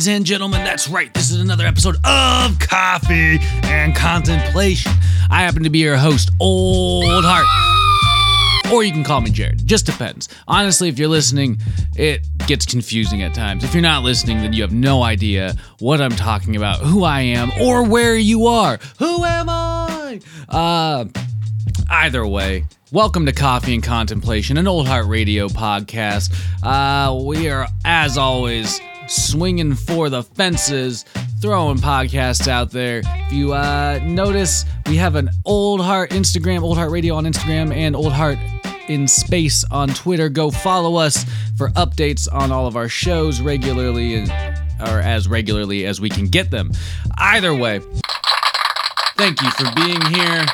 Ladies and gentlemen. That's right. This is another episode of Coffee and Contemplation. I happen to be your host, Old Heart. Or you can call me Jared. Just depends. Honestly, if you're listening, it gets confusing at times. If you're not listening, then you have no idea what I'm talking about, who I am, or where you are. Who am I? Uh, Either way, welcome to Coffee and Contemplation, an Old Heart Radio podcast. Uh, we are, as always, swinging for the fences, throwing podcasts out there. If you uh, notice, we have an Old Heart Instagram, Old Heart Radio on Instagram, and Old Heart in space on Twitter. Go follow us for updates on all of our shows regularly, or as regularly as we can get them. Either way, thank you for being here.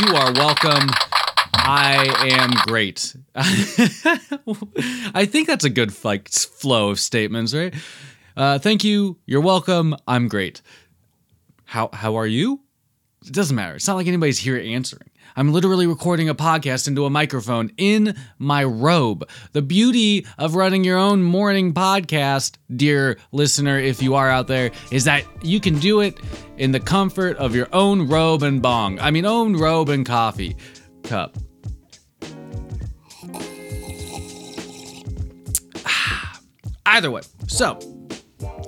You are welcome. I am great. I think that's a good like flow of statements, right? Uh, thank you. You're welcome. I'm great. How how are you? It doesn't matter. It's not like anybody's here answering. I'm literally recording a podcast into a microphone in my robe. The beauty of running your own morning podcast, dear listener, if you are out there, is that you can do it in the comfort of your own robe and bong. I mean, own robe and coffee cup. Either way, so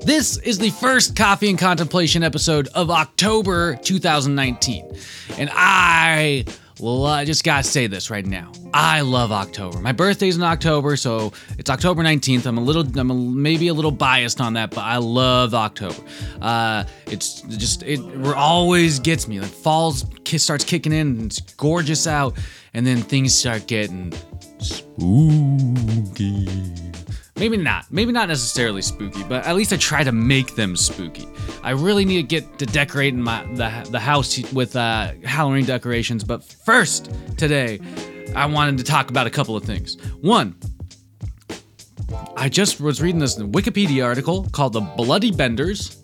this is the first Coffee and Contemplation episode of October 2019. And I lo- just gotta say this right now. I love October. My birthday's in October, so it's October 19th. I'm a little, I'm a, maybe a little biased on that, but I love October. Uh, it's just, it always gets me. Like falls starts kicking in, and it's gorgeous out, and then things start getting spooky. Maybe not. Maybe not necessarily spooky, but at least I try to make them spooky. I really need to get to decorating my the, the house with uh, Halloween decorations. But first, today, I wanted to talk about a couple of things. One, I just was reading this Wikipedia article called "The Bloody Benders."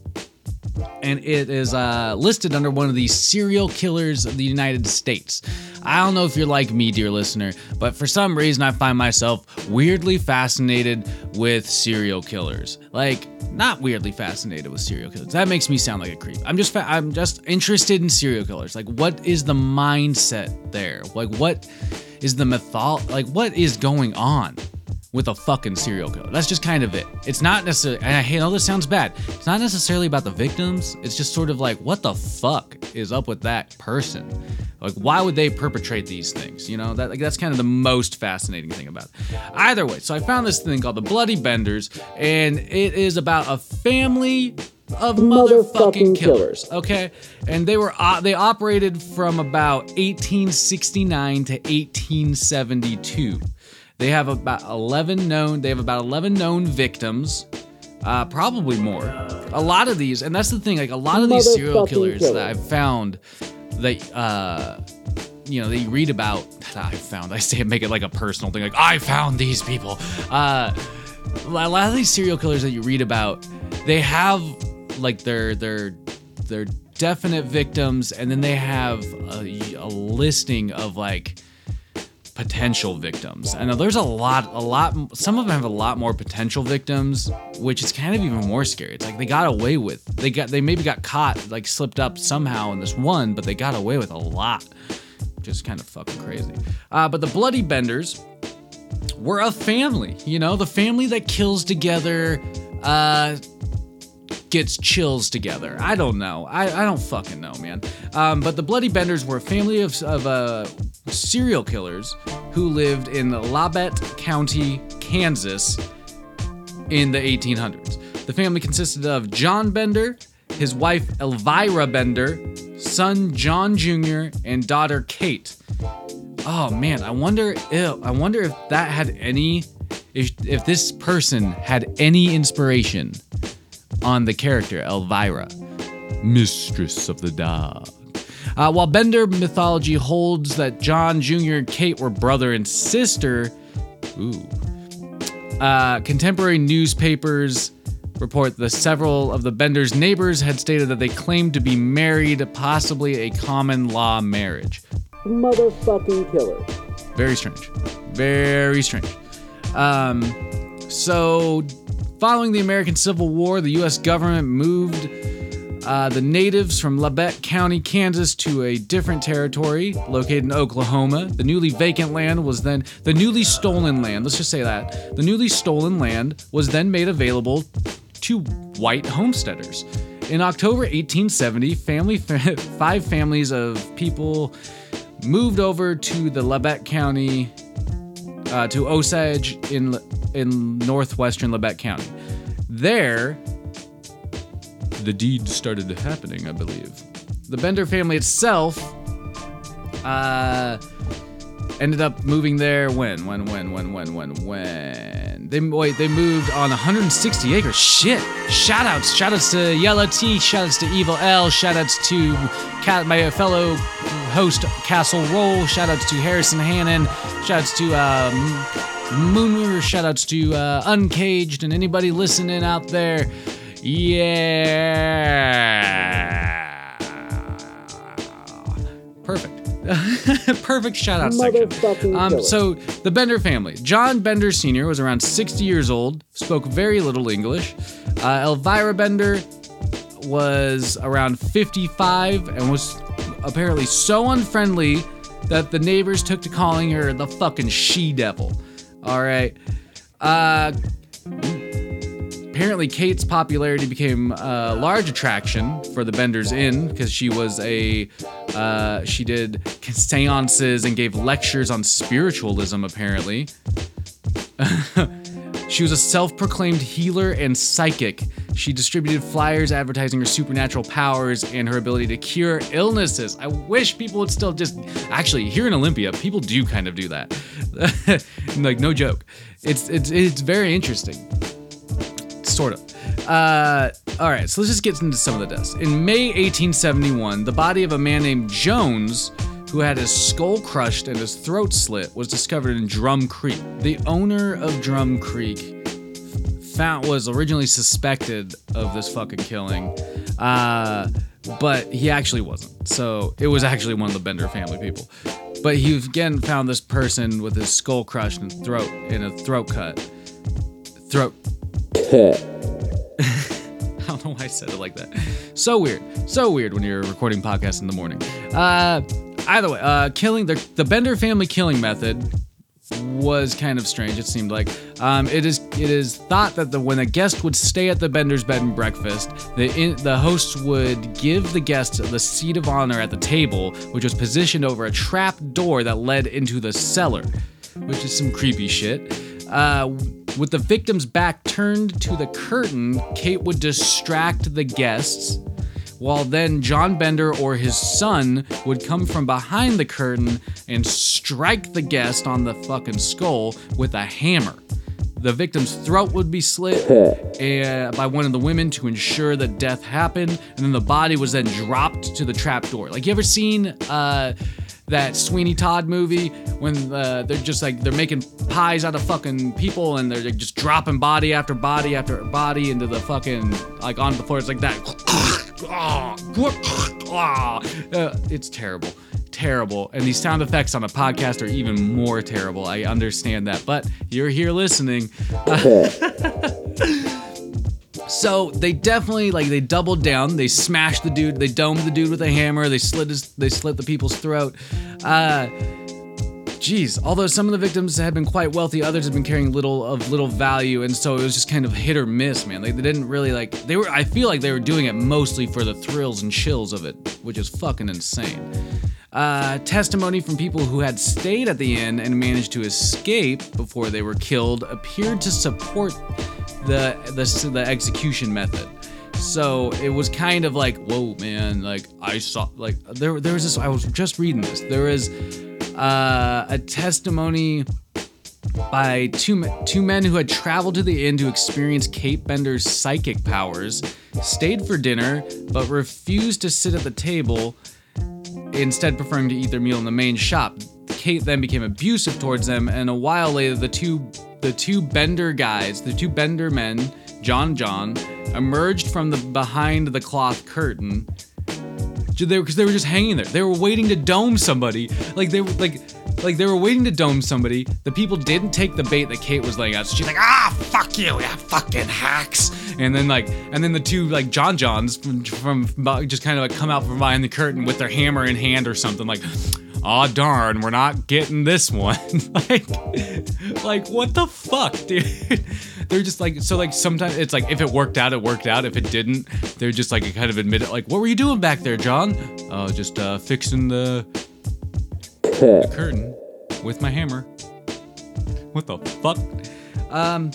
and it is uh, listed under one of the serial killers of the United States. I don't know if you're like me, dear listener, but for some reason I find myself weirdly fascinated with serial killers. Like, not weirdly fascinated with serial killers. That makes me sound like a creep. I'm just fa- I'm just interested in serial killers. Like, what is the mindset there? Like, what is the mythol? Like, what is going on? With a fucking serial killer. That's just kind of it. It's not necessarily, and I hate know this sounds bad. It's not necessarily about the victims. It's just sort of like, what the fuck is up with that person? Like, why would they perpetrate these things? You know, that like that's kind of the most fascinating thing about it. Either way, so I found this thing called the Bloody Benders, and it is about a family of motherfucking killers. Okay, and they were uh, they operated from about 1869 to 1872. They have about 11 known. They have about 11 known victims. Uh, probably more. A lot of these, and that's the thing. Like a lot of these serial killers that I've found, that uh, you know, they read about. That I found. I say make it like a personal thing. Like I found these people. Uh, a lot of these serial killers that you read about, they have like their their their definite victims, and then they have a, a listing of like potential victims. And there's a lot, a lot. Some of them have a lot more potential victims, which is kind of even more scary. It's like they got away with. They got, they maybe got caught, like slipped up somehow in this one, but they got away with a lot. Just kind of fucking crazy. Uh, but the Bloody Benders were a family. You know, the family that kills together. Uh, gets chills together. I don't know. I, I don't fucking know, man. Um, but the Bloody Benders were a family of, of uh, serial killers who lived in Labette County, Kansas in the 1800s. The family consisted of John Bender, his wife Elvira Bender, son John Jr., and daughter Kate. oh man, I wonder if I wonder if that had any if if this person had any inspiration on the character Elvira, mistress of the dark. Uh, while Bender mythology holds that John Jr. and Kate were brother and sister, ooh, uh, contemporary newspapers report that several of the Bender's neighbors had stated that they claimed to be married, possibly a common law marriage. Motherfucking killer. Very strange. Very strange. Um, so, following the American Civil War, the U.S. government moved uh, the natives from Labette County, Kansas, to a different territory located in Oklahoma. The newly vacant land was then the newly stolen land. Let's just say that the newly stolen land was then made available to white homesteaders. In October 1870, family five families of people moved over to the Labette County uh, to Osage in in northwestern Labette County. There, the deed started happening, I believe. The Bender family itself uh, ended up moving there when, when, when, when, when, when, when. They wait, they moved on 160 acres. Shit! Shoutouts, shoutouts to Yellow T, shoutouts to Evil L, shoutouts to Cat, my fellow host Castle Roll, shoutouts to Harrison Hannon, shoutouts to um, Moonmover, shoutouts to uh, Uncaged, and anybody listening out there. Yeah. Perfect. Perfect shout out section. Um, so, the Bender family. John Bender Sr. was around 60 years old, spoke very little English. Uh, Elvira Bender was around 55 and was apparently so unfriendly that the neighbors took to calling her the fucking she devil. All right. Uh, apparently Kate's popularity became a large attraction for the Benders Inn because she was a uh, she did seances and gave lectures on spiritualism. Apparently, she was a self-proclaimed healer and psychic. She distributed flyers advertising her supernatural powers and her ability to cure illnesses. I wish people would still just actually here in Olympia, people do kind of do that. like no joke. It's it's it's very interesting sort of. Uh, all right, so let's just get into some of the deaths. In May 1871, the body of a man named Jones, who had his skull crushed and his throat slit, was discovered in Drum Creek. The owner of Drum Creek found was originally suspected of this fucking killing, uh, but he actually wasn't. So it was actually one of the Bender family people. But he again found this person with his skull crushed and throat in a throat cut. Throat I don't know why I said it like that. So weird. So weird when you're recording podcasts in the morning. Uh, either way, uh, killing the the Bender family killing method was kind of strange. It seemed like um, it is it is thought that the when a guest would stay at the Bender's bed and breakfast, the in, the hosts would give the guest the seat of honor at the table, which was positioned over a trap door that led into the cellar, which is some creepy shit. Uh, with the victim's back turned to the curtain, Kate would distract the guests, while then John Bender or his son would come from behind the curtain and strike the guest on the fucking skull with a hammer. The victim's throat would be slit uh, by one of the women to ensure that death happened, and then the body was then dropped to the trap door. Like you ever seen uh, that Sweeney Todd movie when uh, they're just like they're making pies out of fucking people and they're just dropping body after body after body into the fucking like on the floor. It's like that. Uh, it's terrible. Terrible. And these sound effects on a podcast are even more terrible. I understand that. But you're here listening. So they definitely like they doubled down. They smashed the dude. They domed the dude with a hammer. They slit his. They slit the people's throat. Uh, geez. Although some of the victims had been quite wealthy, others had been carrying little of little value, and so it was just kind of hit or miss, man. They, they didn't really like. They were. I feel like they were doing it mostly for the thrills and chills of it, which is fucking insane. Uh, testimony from people who had stayed at the inn and managed to escape before they were killed appeared to support the the, the execution method. So it was kind of like, whoa, man! Like I saw, like there there was this. I was just reading this. There is uh, a testimony by two, two men who had traveled to the inn to experience Kate Bender's psychic powers, stayed for dinner, but refused to sit at the table, instead preferring to eat their meal in the main shop. Kate then became abusive towards them, and a while later, the two the two Bender guys, the two Bender men, John John, emerged from the behind the cloth curtain. They because they were just hanging there. They were waiting to dome somebody. Like they were like like they were waiting to dome somebody. The people didn't take the bait that Kate was laying out. So she's like, ah, fuck you, yeah, fucking hacks. And then like, and then the two like John Johns from, from just kind of like come out from behind the curtain with their hammer in hand or something like. Aw darn, we're not getting this one. like, like what the fuck, dude? They're just like so like sometimes it's like if it worked out, it worked out. If it didn't, they're just like kind of admit it. Like, what were you doing back there, John? Uh, just uh, fixing the the curtain with my hammer. What the fuck? Um,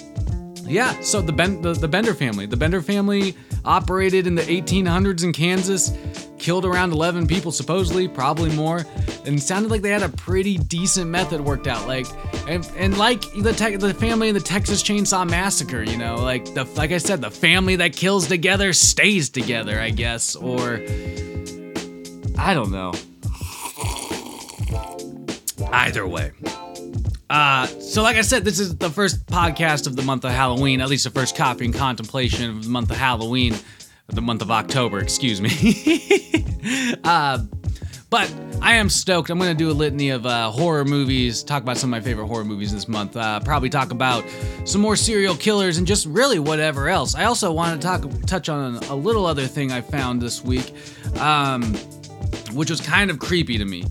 yeah. So the, ben- the the Bender family, the Bender family operated in the 1800s in Kansas, killed around 11 people supposedly, probably more, and sounded like they had a pretty decent method worked out. Like, and, and like the te- the family in the Texas Chainsaw Massacre, you know, like the like I said, the family that kills together stays together, I guess, or I don't know. Either way. Uh, so like I said, this is the first podcast of the month of Halloween, at least the first Coffee and Contemplation of the month of Halloween, the month of October, excuse me. uh, but I am stoked. I'm going to do a litany of uh, horror movies, talk about some of my favorite horror movies this month. Uh, probably talk about some more serial killers and just really whatever else. I also want to talk touch on a little other thing I found this week, um, which was kind of creepy to me.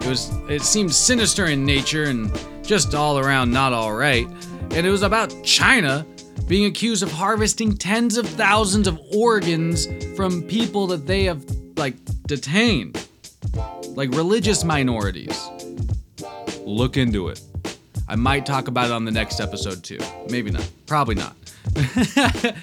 It was it seemed sinister in nature and just all around not all right. And it was about China being accused of harvesting tens of thousands of organs from people that they have like detained. Like religious minorities. Look into it. I might talk about it on the next episode too. Maybe not. Probably not.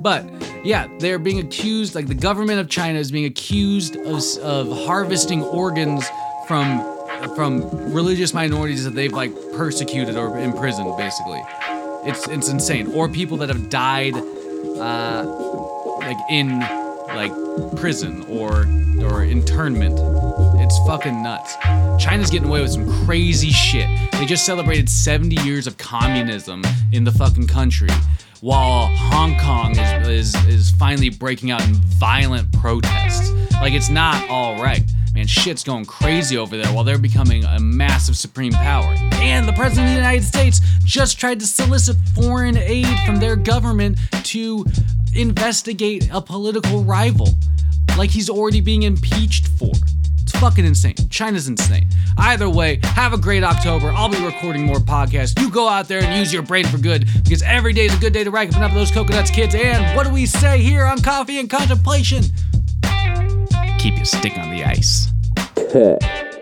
but yeah, they're being accused, like the government of China is being accused of, of harvesting organs from from religious minorities that they've like persecuted or imprisoned basically it's it's insane. Or people that have died uh like in like prison or or internment. It's fucking nuts. China's getting away with some crazy shit. They just celebrated 70 years of communism in the fucking country while hong kong is is, is finally breaking out in violent protests. Like it's not all right Man, shit's going crazy over there while they're becoming a massive supreme power. And the President of the United States just tried to solicit foreign aid from their government to investigate a political rival. Like he's already being impeached for. It's fucking insane. China's insane. Either way, have a great October. I'll be recording more podcasts. You go out there and use your brain for good because every day is a good day to rack up those coconuts, kids. And what do we say here on Coffee and Contemplation? Keep your stick on the ice.